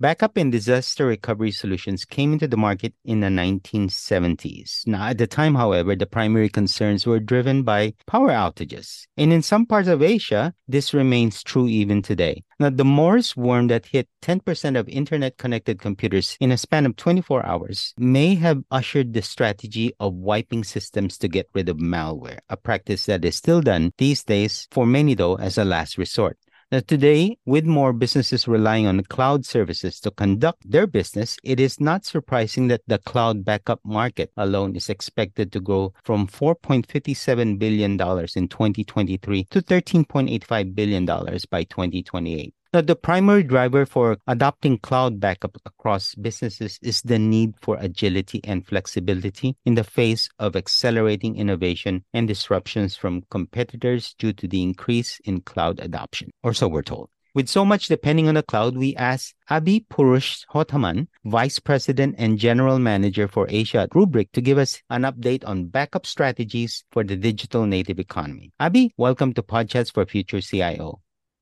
Backup and disaster recovery solutions came into the market in the 1970s. Now, at the time, however, the primary concerns were driven by power outages. And in some parts of Asia, this remains true even today. Now, the Morris worm that hit 10% of internet connected computers in a span of 24 hours may have ushered the strategy of wiping systems to get rid of malware, a practice that is still done these days, for many though, as a last resort. Now, today, with more businesses relying on cloud services to conduct their business, it is not surprising that the cloud backup market alone is expected to grow from $4.57 billion in 2023 to $13.85 billion by 2028. Now, the primary driver for adopting cloud backup across businesses is the need for agility and flexibility in the face of accelerating innovation and disruptions from competitors due to the increase in cloud adoption, or so we're told. With so much depending on the cloud, we asked Abhi Purushothaman, Vice President and General Manager for Asia at Rubrik, to give us an update on backup strategies for the digital native economy. Abhi, welcome to Podchats for Future CIO.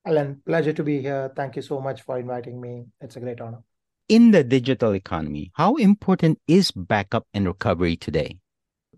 Alan, pleasure to be here. Thank you so much for inviting me. It's a great honor. In the digital economy, how important is backup and recovery today?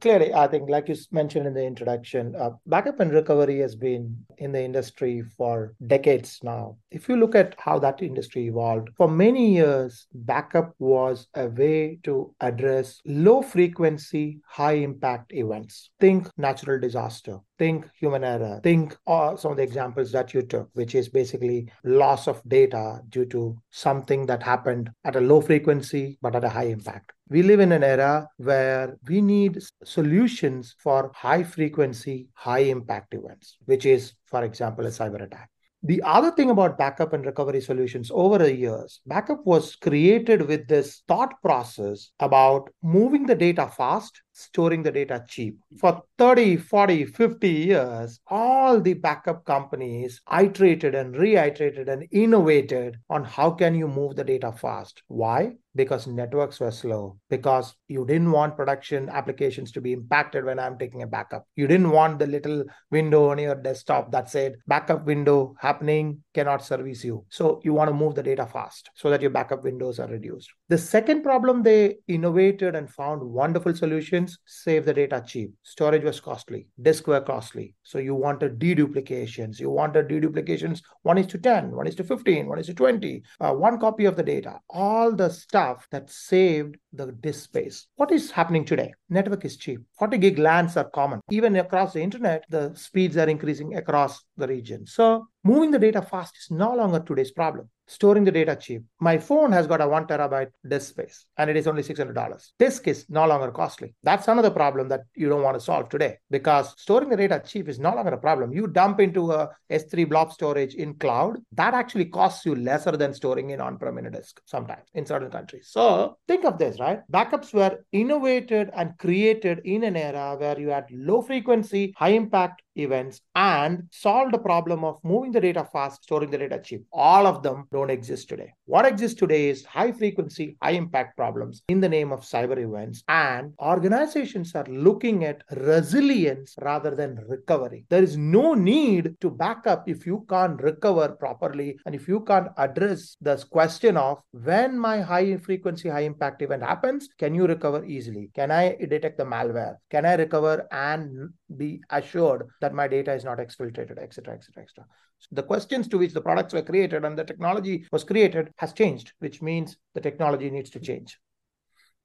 Clearly, I think, like you mentioned in the introduction, uh, backup and recovery has been in the industry for decades now. If you look at how that industry evolved, for many years, backup was a way to address low frequency, high impact events. Think natural disaster, think human error. Think some of the examples that you took which is basically loss of data due to something that happened at a low frequency but at a high impact. We live in an era where we need solutions for high frequency high impact events which is for example a cyber attack. The other thing about backup and recovery solutions over the years, backup was created with this thought process about moving the data fast, storing the data cheap. For 30, 40, 50 years, all the backup companies iterated and reiterated and innovated on how can you move the data fast. Why? because networks were slow, because you didn't want production applications to be impacted when I'm taking a backup. You didn't want the little window on your desktop that said backup window happening cannot service you. So you want to move the data fast so that your backup windows are reduced. The second problem they innovated and found wonderful solutions save the data cheap. Storage was costly, disk were costly. So you wanted deduplications. You wanted deduplications 1 is to 10, 1 is to 15, 1 is to 20, uh, one copy of the data. All the stuff stuff that saved the disk space. What is happening today? Network is cheap. 40 gig LANs are common. Even across the internet, the speeds are increasing across the region. So moving the data fast is no longer today's problem storing the data cheap. My phone has got a one terabyte disk space and it is only $600. Disk is no longer costly. That's another problem that you don't want to solve today because storing the data cheap is no longer a problem. You dump into a S3 blob storage in cloud, that actually costs you lesser than storing in on-prem in a disk sometimes in certain countries. So think of this, right? Backups were innovated and created in an era where you had low frequency, high impact events and solve the problem of moving the data fast, storing the data cheap. All of them don't exist today. What exists today is high frequency, high impact problems in the name of cyber events. And organizations are looking at resilience rather than recovery. There is no need to back up if you can't recover properly and if you can't address this question of when my high frequency, high impact event happens, can you recover easily? Can I detect the malware? Can I recover and be assured that my data is not exfiltrated, etc., etc., etc. The questions to which the products were created and the technology was created has changed, which means the technology needs to change.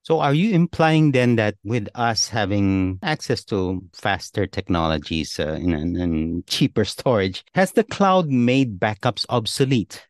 So, are you implying then that with us having access to faster technologies uh, and, and cheaper storage, has the cloud made backups obsolete?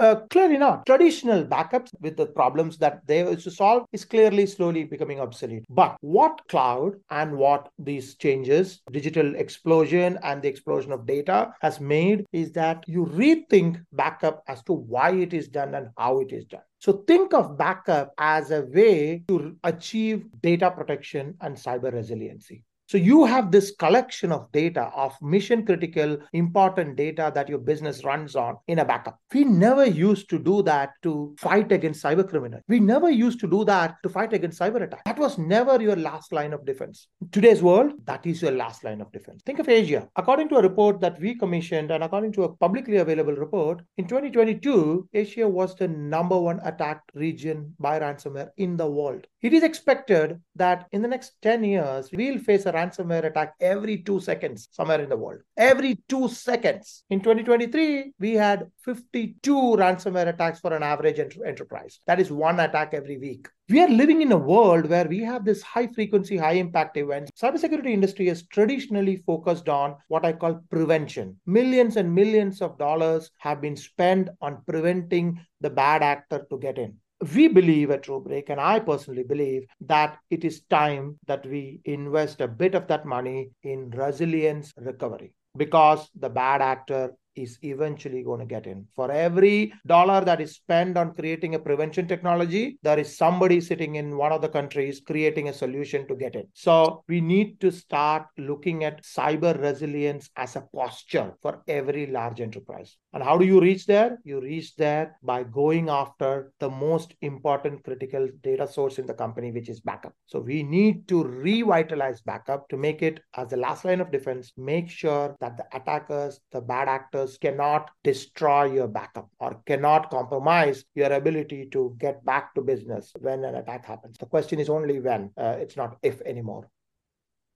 Uh, clearly not. Traditional backups with the problems that they used to solve is clearly slowly becoming obsolete. But what cloud and what these changes, digital explosion and the explosion of data has made is that you rethink backup as to why it is done and how it is done. So think of backup as a way to achieve data protection and cyber resiliency. So you have this collection of data of mission critical, important data that your business runs on in a backup. We never used to do that to fight against cyber criminals. We never used to do that to fight against cyber attack. That was never your last line of defense. Today's world, that is your last line of defense. Think of Asia. According to a report that we commissioned and according to a publicly available report, in 2022, Asia was the number one attacked region by ransomware in the world. It is expected that in the next 10 years, we'll face a ransomware attack every two seconds somewhere in the world. Every two seconds. In 2023, we had 52 ransomware attacks for an average ent- enterprise. That is one attack every week. We are living in a world where we have this high frequency, high impact events. Cybersecurity industry is traditionally focused on what I call prevention. Millions and millions of dollars have been spent on preventing the bad actor to get in we believe at Rubrik, and I personally believe that it is time that we invest a bit of that money in resilience recovery because the bad actor is eventually going to get in. For every dollar that is spent on creating a prevention technology, there is somebody sitting in one of the countries creating a solution to get in. So we need to start looking at cyber resilience as a posture for every large enterprise. And how do you reach there? You reach there by going after the most important critical data source in the company, which is backup. So we need to revitalize backup to make it as the last line of defense, make sure that the attackers, the bad actors cannot destroy your backup or cannot compromise your ability to get back to business when an attack happens. The question is only when, uh, it's not if anymore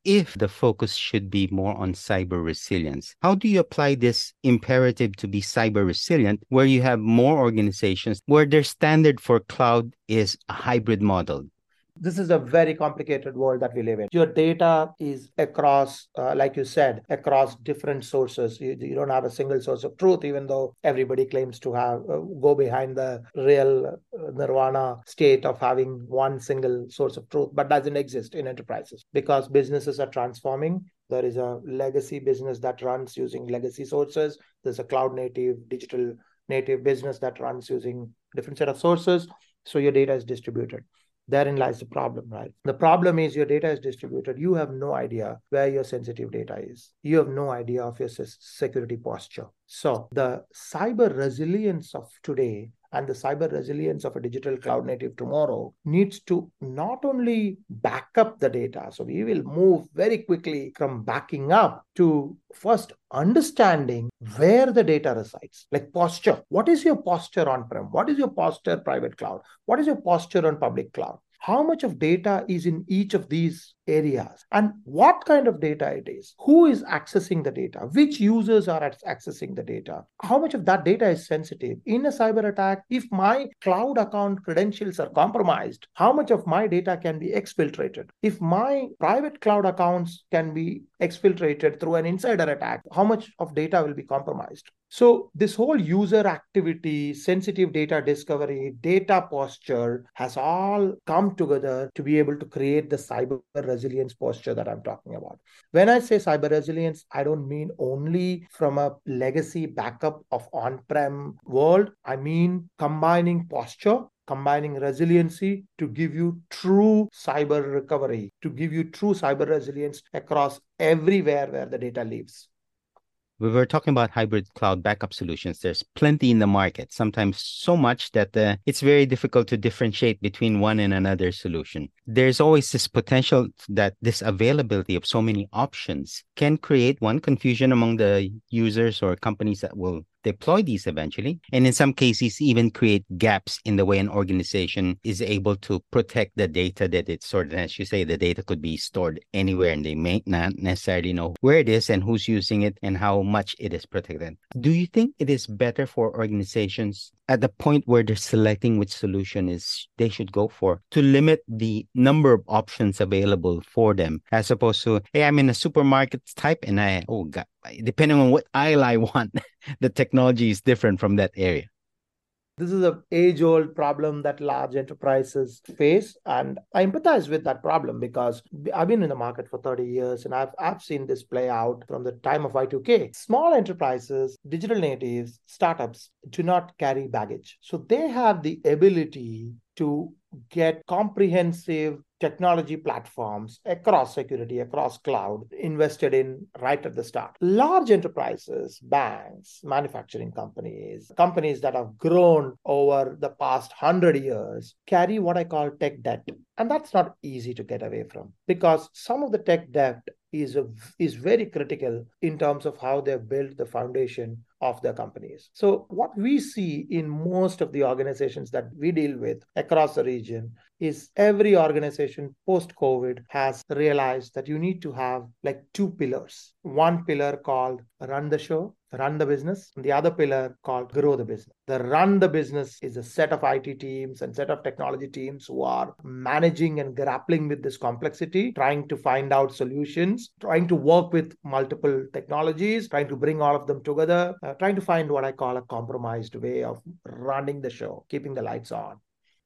if the focus should be more on cyber resilience, how do you apply this imperative to be cyber resilient where you have more organizations where their standard for cloud is a hybrid model? This is a very complicated world that we live in. Your data is across, uh, like you said, across different sources. You, you, don't have a single source of truth, even though everybody claims to have uh, go behind the real uh, nirvana state of having one single source of truth, but doesn't exist in enterprises because businesses are transforming. There is a legacy business that runs using legacy sources. There's a cloud native, digital native business that runs using different set of sources. So your data is distributed Therein lies the problem, right? The problem is your data is distributed. You have no idea where your sensitive data is. You have no idea of your security posture. So the cyber resilience of today and the cyber resilience of a digital cloud native tomorrow needs to not only back up the data. So we will move very quickly from backing up to first understanding where the data resides, like posture. What is your posture on prem? What is your posture private cloud? What is your posture on public cloud? how much of data is in each of these areas. And what kind of data it is who is accessing the data which users are accessing the data how much of that data is sensitive. In a cyber attack if my cloud account credentials are compromised how much of my data can be exfiltrated? If my private cloud accounts can be exfiltrated through an insider attack how much of data will be compromised? So, this whole user activity, sensitive data discovery, data posture has all come together to be able to create the cyber resilience posture that I'm talking about. When I say cyber resilience, I don't mean only from a legacy backup of on prem world, I mean combining posture combining resiliency to give you true cyber recovery, to give you true cyber resilience across everywhere where the data lives we were talking about hybrid cloud backup solutions. There's plenty in the market, sometimes so much that uh, it's very difficult to differentiate between one and another solution. There's always this potential that this availability of so many options can create one confusion among the users or companies that will deploy these eventually, and in some cases, even create gaps in the way an organization is able to protect the data that it's stored. And as you say, the data could be stored anywhere, and they may not necessarily know where it is and who's using it and how much it is protected. Do you think it is better for organizations at the point where they're selecting which solution is they should go for to limit the number of options available for them as opposed to hey i'm in a supermarket type and i oh god depending on what aisle i want the technology is different from that area. This is an age old problem that large enterprises face and i empathize with that problem because i've been in the market for 30 years and i've i've seen this play out from the time of y2k small enterprises digital natives startups do not carry baggage. So they have the ability to get comprehensive technology platforms across security, across cloud, invested in right at the start. Large enterprises, banks, manufacturing companies, companies that have grown over the past hundred years carry what I call tech debt. And that's not easy to get away from because some of the tech debt is, a, is very critical in terms of how they've built the foundation of their companies. So, what we see in most of the organizations that we deal with across the region is every organization post COVID has realized that you need to have like two pillars. One pillar called run the show, run the business, and the other pillar called grow the business. The run the business is a set of IT teams and set of technology teams who are managing and grappling with this complexity, trying to find out solutions, trying to work with multiple technologies, trying to bring all of them together, uh, trying to find what I call a compromised way of running the show, keeping the lights on.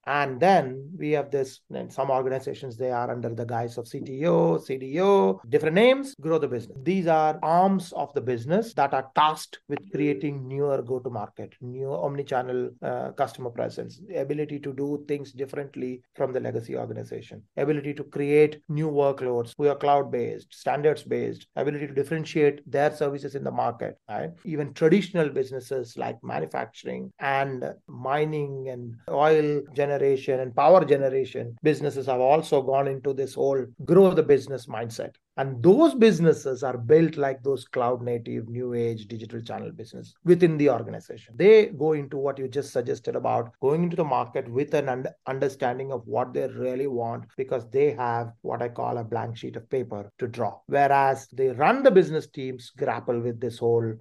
And then we have this, in some organizations, they are under the guise of CTO, CDO, different names, grow the business. These are arms of the business that are tasked with creating newer go to market, new omni-channel uh, customer presence, ability to do things differently from the legacy organization, ability to create new workloads who are cloud based, standards based, ability to differentiate their services in the market, right? Even traditional businesses like manufacturing and mining and oil generation generation and power generation businesses have also gone into this whole grow the business mindset. And those businesses are built like those cloud native, new age digital channel business within the organization. They go into what you just suggested about going into the market with an understanding of what they really want because they have what I call a blank sheet of paper to draw. Whereas they run the business teams grapple with this whole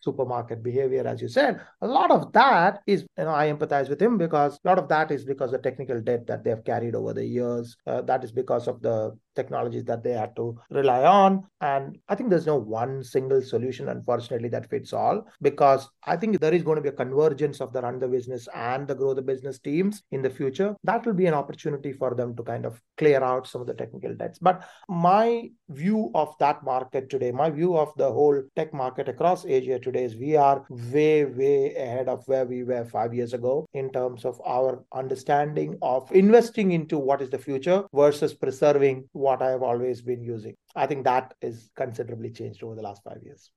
supermarket behavior, as you said, a lot of that is, you know, I empathize with him because a lot of that is because of technical debt that they have carried over the years. Uh, that is because of the technologies that they had to rely on. And I think there's no one single solution, unfortunately, that fits all because I think there is going to be a convergence of the run the business and the grow the business teams in the future. That will be an opportunity for them to kind of clear out some of the technical debts. But my view of that market today, my view of the whole tech market across Asia today is we are way, way ahead of where we were five years ago in terms of our understanding of investing into what is the future versus preserving what I have always been using. I think that is considerably changed over the last five years.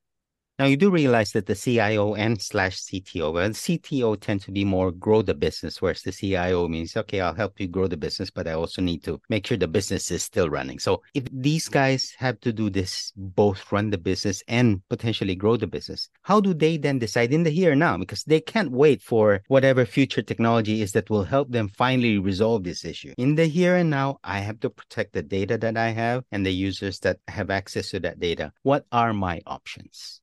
Now you do realize that the CIO and slash CTO, well, CTO tends to be more grow the business, whereas the CIO means, okay, I'll help you grow the business, but I also need to make sure the business is still running. So if these guys have to do this, both run the business and potentially grow the business, how do they then decide in the here and now? Because they can't wait for whatever future technology is that will help them finally resolve this issue. In the here and now, I have to protect the data that I have and the users that have access to that data. What are my options?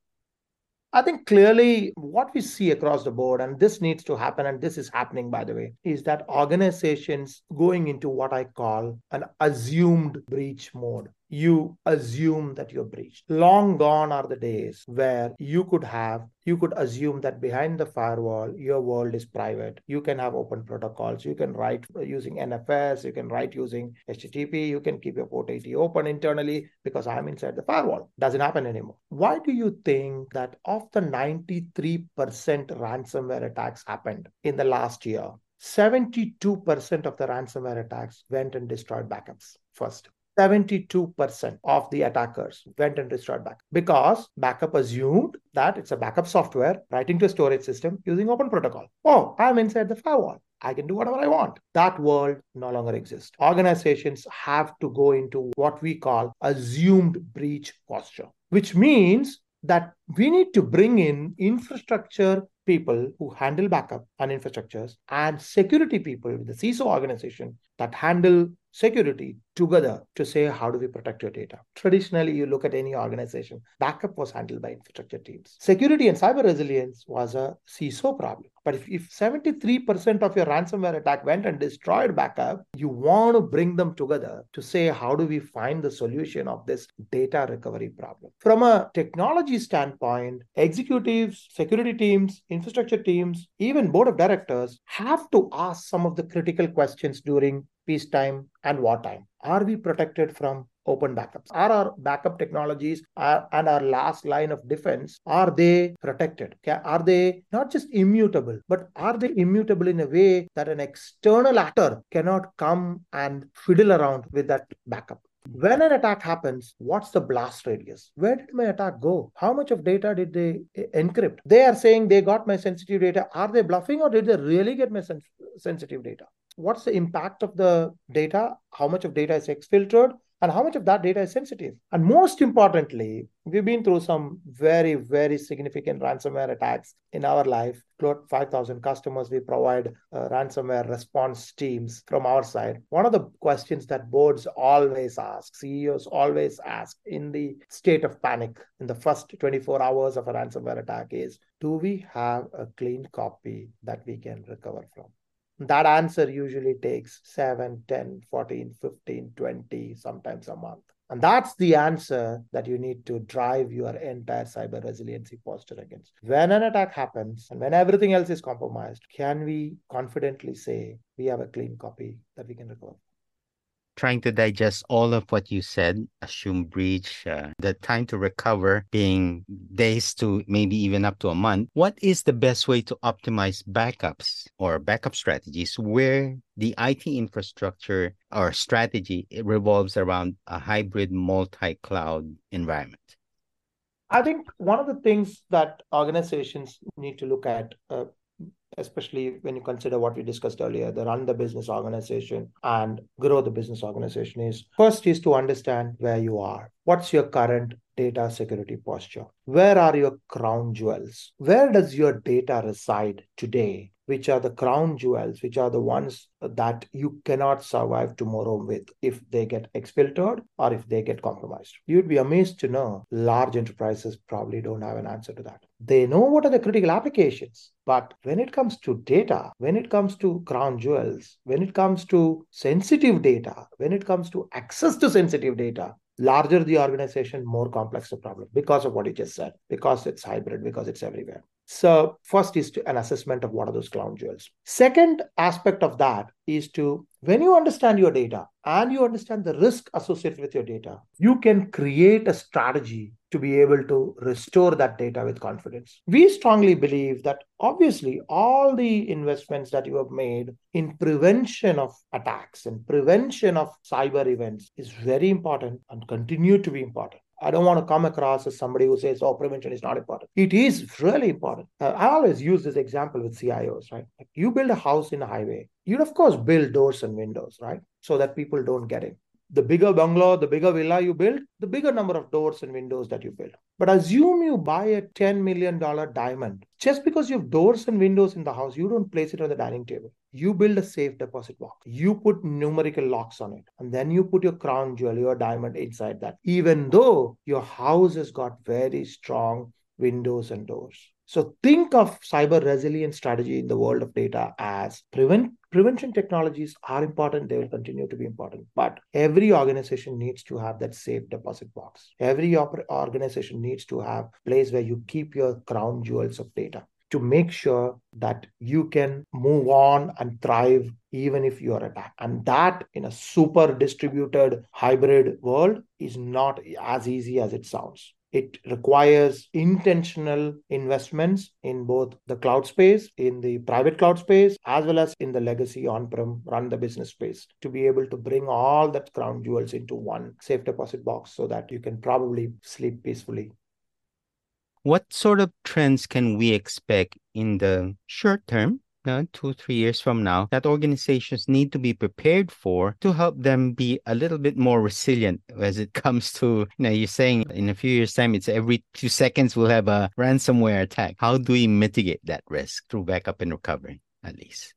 I think clearly what we see across the board, and this needs to happen, and this is happening, by the way, is that organizations going into what I call an assumed breach mode you assume that you're breached. Long gone are the days where you could have, you could assume that behind the firewall, your world is private. You can have open protocols. You can write using NFS. You can write using HTTP. You can keep your port 80 open internally because I'm inside the firewall. Doesn't happen anymore. Why do you think that of the 93% ransomware attacks happened in the last year, 72% of the ransomware attacks went and destroyed backups first. 72% of the attackers went and restored backup because backup assumed that it's a backup software writing to a storage system using open protocol. Oh, I'm inside the firewall. I can do whatever I want. That world no longer exists. Organizations have to go into what we call assumed breach posture, which means that we need to bring in infrastructure people who handle backup and infrastructures and security people with the CISO organization that handle security together to say how do we protect your data? Traditionally you look at any organization backup was handled by infrastructure teams. Security and cyber resilience was a ciso problem. But if, if 73% of your ransomware attack went and destroyed backup you want to bring them together to say how do we find the solution of this data recovery problem? From a technology standpoint executives security teams infrastructure teams even board of directors have to ask some of the critical questions during peacetime and wartime. Are we protected from open backups? Are our backup technologies are, and our last line of defense, are they protected? Are they not just immutable, but are they immutable in a way that an external actor cannot come and fiddle around with that backup? When an attack happens, what's the blast radius? Where did my attack go? How much of data did they uh, encrypt? They are saying they got my sensitive data. Are they bluffing or did they really get my sen- sensitive data? What's the impact of the data? How much of data is exfiltered? and how much of that data is sensitive. And most importantly, we've been through some very, very significant ransomware attacks in our life. Close 5,000 customers, we provide uh, ransomware response teams from our side. One of the questions that boards always ask, CEOs always ask in the state of panic in the first 24 hours of a ransomware attack is do we have a clean copy that we can recover from? That answer usually takes 7 10 14 15 20 sometimes a month. And that's the answer that you need to drive your entire cyber resiliency posture against. When an attack happens and when everything else is compromised can we confidently say we have a clean copy that we can recover trying to digest all of what you said, assume breach, uh, the time to recover being days to maybe even up to a month, what is the best way to optimize backups or backup strategies where the IT infrastructure or strategy revolves around a hybrid multi-cloud environment? I think one of the things that organizations need to look at uh, especially when you consider what we discussed earlier the run the business organization and grow the business organization is first is to understand where you are. What's your current data security posture where are your crown jewels where does your data reside today which are the crown jewels, which are the ones that you cannot survive tomorrow with if they get exfiltered or if they get compromised. You'd be amazed to know large enterprises probably don't have an answer to that. They know what are the critical applications, but when it comes to data, when it comes to crown jewels, when it comes to sensitive data, when it comes to access to sensitive data, larger the organization, more complex the problem because of what you just said, because it's hybrid, because it's everywhere. So, first is to an assessment of what are those crown jewels. Second aspect of that is to, when you understand your data and you understand the risk associated with your data, you can create a strategy to be able to restore that data with confidence. We strongly believe that obviously all the investments that you have made in prevention of attacks and prevention of cyber events is very important and continue to be important. I don't want to come across as somebody who says, oh, prevention is not important. It is really important. Uh, I always use this example with CIOs, right? Like you build a house in a highway, you'd of course build doors and windows, right? So that people don't get in. The bigger bungalow, the bigger villa you build, the bigger number of doors and windows that you build. But assume you buy a $10 million diamond. Just because you have doors and windows in the house, you don't place it on the dining table. You build a safe deposit box. You put numerical locks on it. And then you put your crown jewel, your diamond inside that. Even though your house has got very strong windows and doors. So think of cyber resilience strategy in the world of data as prevent prevention technologies are important they will continue to be important but every organization needs to have that safe deposit box every organization needs to have place where you keep your crown jewels of data to make sure that you can move on and thrive even if you are attacked. And that in a super distributed hybrid world is not as easy as it sounds. It requires intentional investments in both the cloud space, in the private cloud space, as well as in the legacy on prem run the business space to be able to bring all that crown jewels into one safe deposit box so that you can probably sleep peacefully. What sort of trends can we expect in the short term uh, two, three years from now that organizations need to be prepared for to help them be a little bit more resilient as it comes to, you know, you're saying in a few years' time, it's every two seconds we'll have a ransomware attack. How do we mitigate that risk through backup and recovery, at least?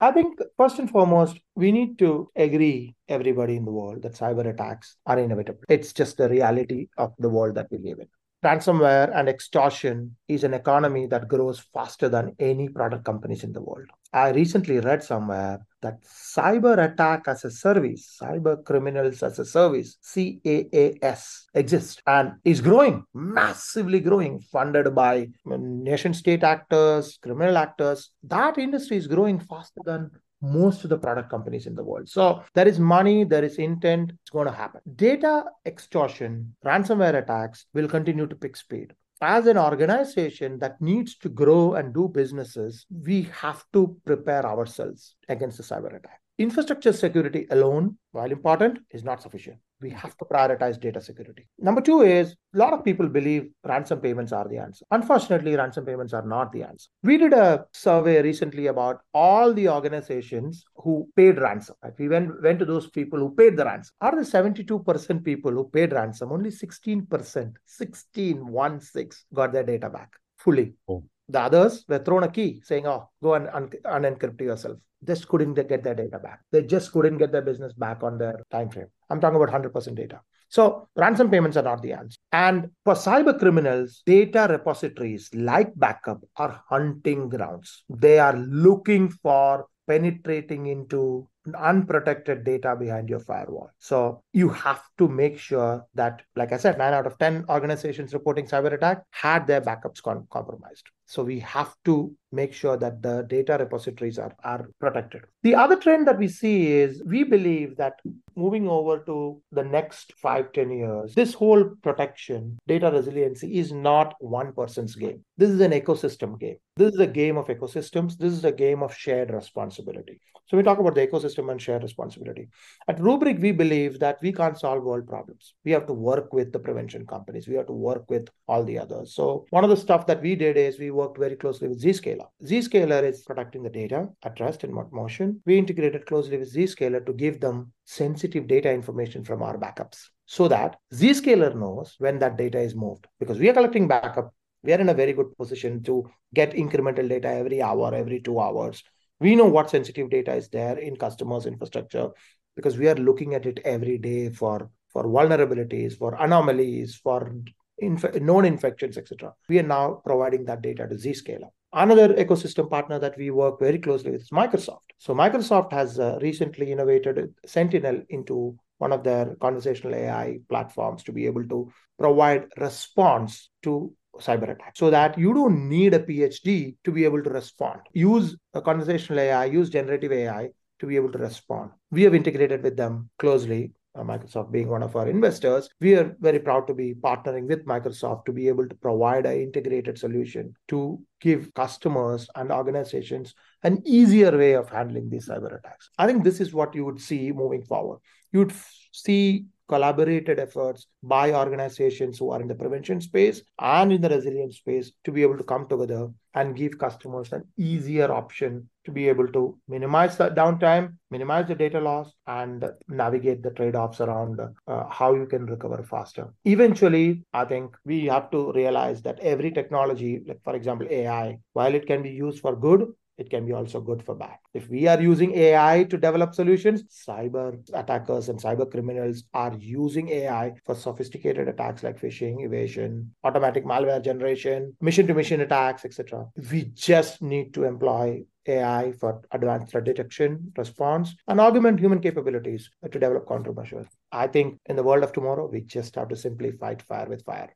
I think first and foremost, we need to agree, everybody in the world, that cyber attacks are inevitable. It's just the reality of the world that we live in ransomware and extortion is an economy that grows faster than any product companies in the world. I recently read somewhere that cyber attack as a service, cyber criminals as a service, CAAS exists and is growing, massively growing, funded by nation state actors, criminal actors. That industry is growing faster than most of the product companies in the world. So there is money, there is intent, it's going to happen. Data extortion, ransomware attacks will continue to pick speed as an organization that needs to grow and do businesses, we have to prepare ourselves against the cyber attack. Infrastructure security alone, while important, is not sufficient. We have to prioritize data security. Number two is a lot of people believe ransom payments are the answer. Unfortunately, ransom payments are not the answer. We did a survey recently about all the organizations who paid ransom. Right? We went, went to those people who paid the ransom. Out of the 72% people who paid ransom, only 16%, 16, 1 6, got their data back fully. Oh. The others were thrown a key saying, oh, go and un- unencrypt yourself. Just couldn't get their data back. They just couldn't get their business back on their time frame. I'm talking about 100% data. So ransom payments are not the answer. And for cyber criminals, data repositories like backup are hunting grounds. They are looking for penetrating into unprotected data behind your firewall. So you have to make sure that, like I said, nine out of 10 organizations reporting cyber attack had their backups con- compromised. So we have to make sure that the data repositories are, are protected. The other trend that we see is we believe that moving over to the next five, 10 years, this whole protection, data resiliency is not one person's game. This is an ecosystem game. This is a game of ecosystems. This is a game of shared responsibility. So we talk about the ecosystem and shared responsibility. At Rubrik, we believe that we can't solve world problems. We have to work with the prevention companies. We have to work with all the others. So one of the stuff that we did is we worked very closely with Zscaler. Zscaler is protecting the data at rest and motion. We integrated closely with Zscaler to give them sensitive data information from our backups so that Zscaler knows when that data is moved because we are collecting backup. We are in a very good position to get incremental data every hour, every two hours. We know what sensitive data is there in customers' infrastructure because we are looking at it every day for, for vulnerabilities, for anomalies, for inf- known infections, etc. We are now providing that data to Zscaler. Another ecosystem partner that we work very closely with is Microsoft. So Microsoft has uh, recently innovated Sentinel into one of their conversational AI platforms to be able to provide response to cyber attack so that you don't need a phd to be able to respond use a conversational ai use generative ai to be able to respond we have integrated with them closely Uh, Microsoft being one of our investors, we are very proud to be partnering with Microsoft to be able to provide an integrated solution to give customers and organizations an easier way of handling these cyber attacks. I think this is what you would see moving forward. You would f- see collaborated efforts by organizations who are in the prevention space and in the resilience space to be able to come together and give customers an easier option to be able to minimize the downtime, minimize the data loss, and navigate the trade offs around uh, how you can recover faster. Eventually, I think we have to realize that every technology, like for example, AI, while it can be used for good, it can be also good for bad. If we are using AI to develop solutions, cyber attackers and cyber criminals are using AI for sophisticated attacks like phishing, evasion, automatic malware generation, mission to mission attacks, etc. We just need to employ AI for advanced threat detection, response, and augment human capabilities to develop countermeasures. I think in the world of tomorrow, we just have to simply fight fire with fire.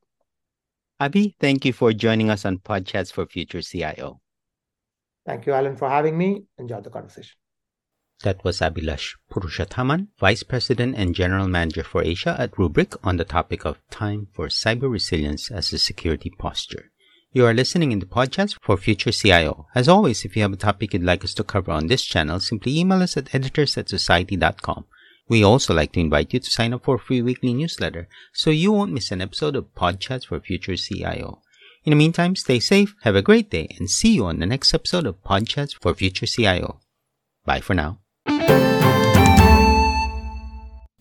Abhi, thank you for joining us on Podchats for Future CIO. Thank you, Alan, for having me. Enjoy the conversation. That was Abhilash Purushothaman, Vice President and General Manager for Asia at Rubrik on the topic of time for cyber resilience as a security posture. You are listening in the podcast for Future CIO. As always, if you have a topic you'd like us to cover on this channel, simply email us at editors at society.com. We also like to invite you to sign up for a free weekly newsletter so you won't miss an episode of Podchats for Future CIO. In the meantime, stay safe, have a great day, and see you on the next episode of Podchats for Future CIO. Bye for now.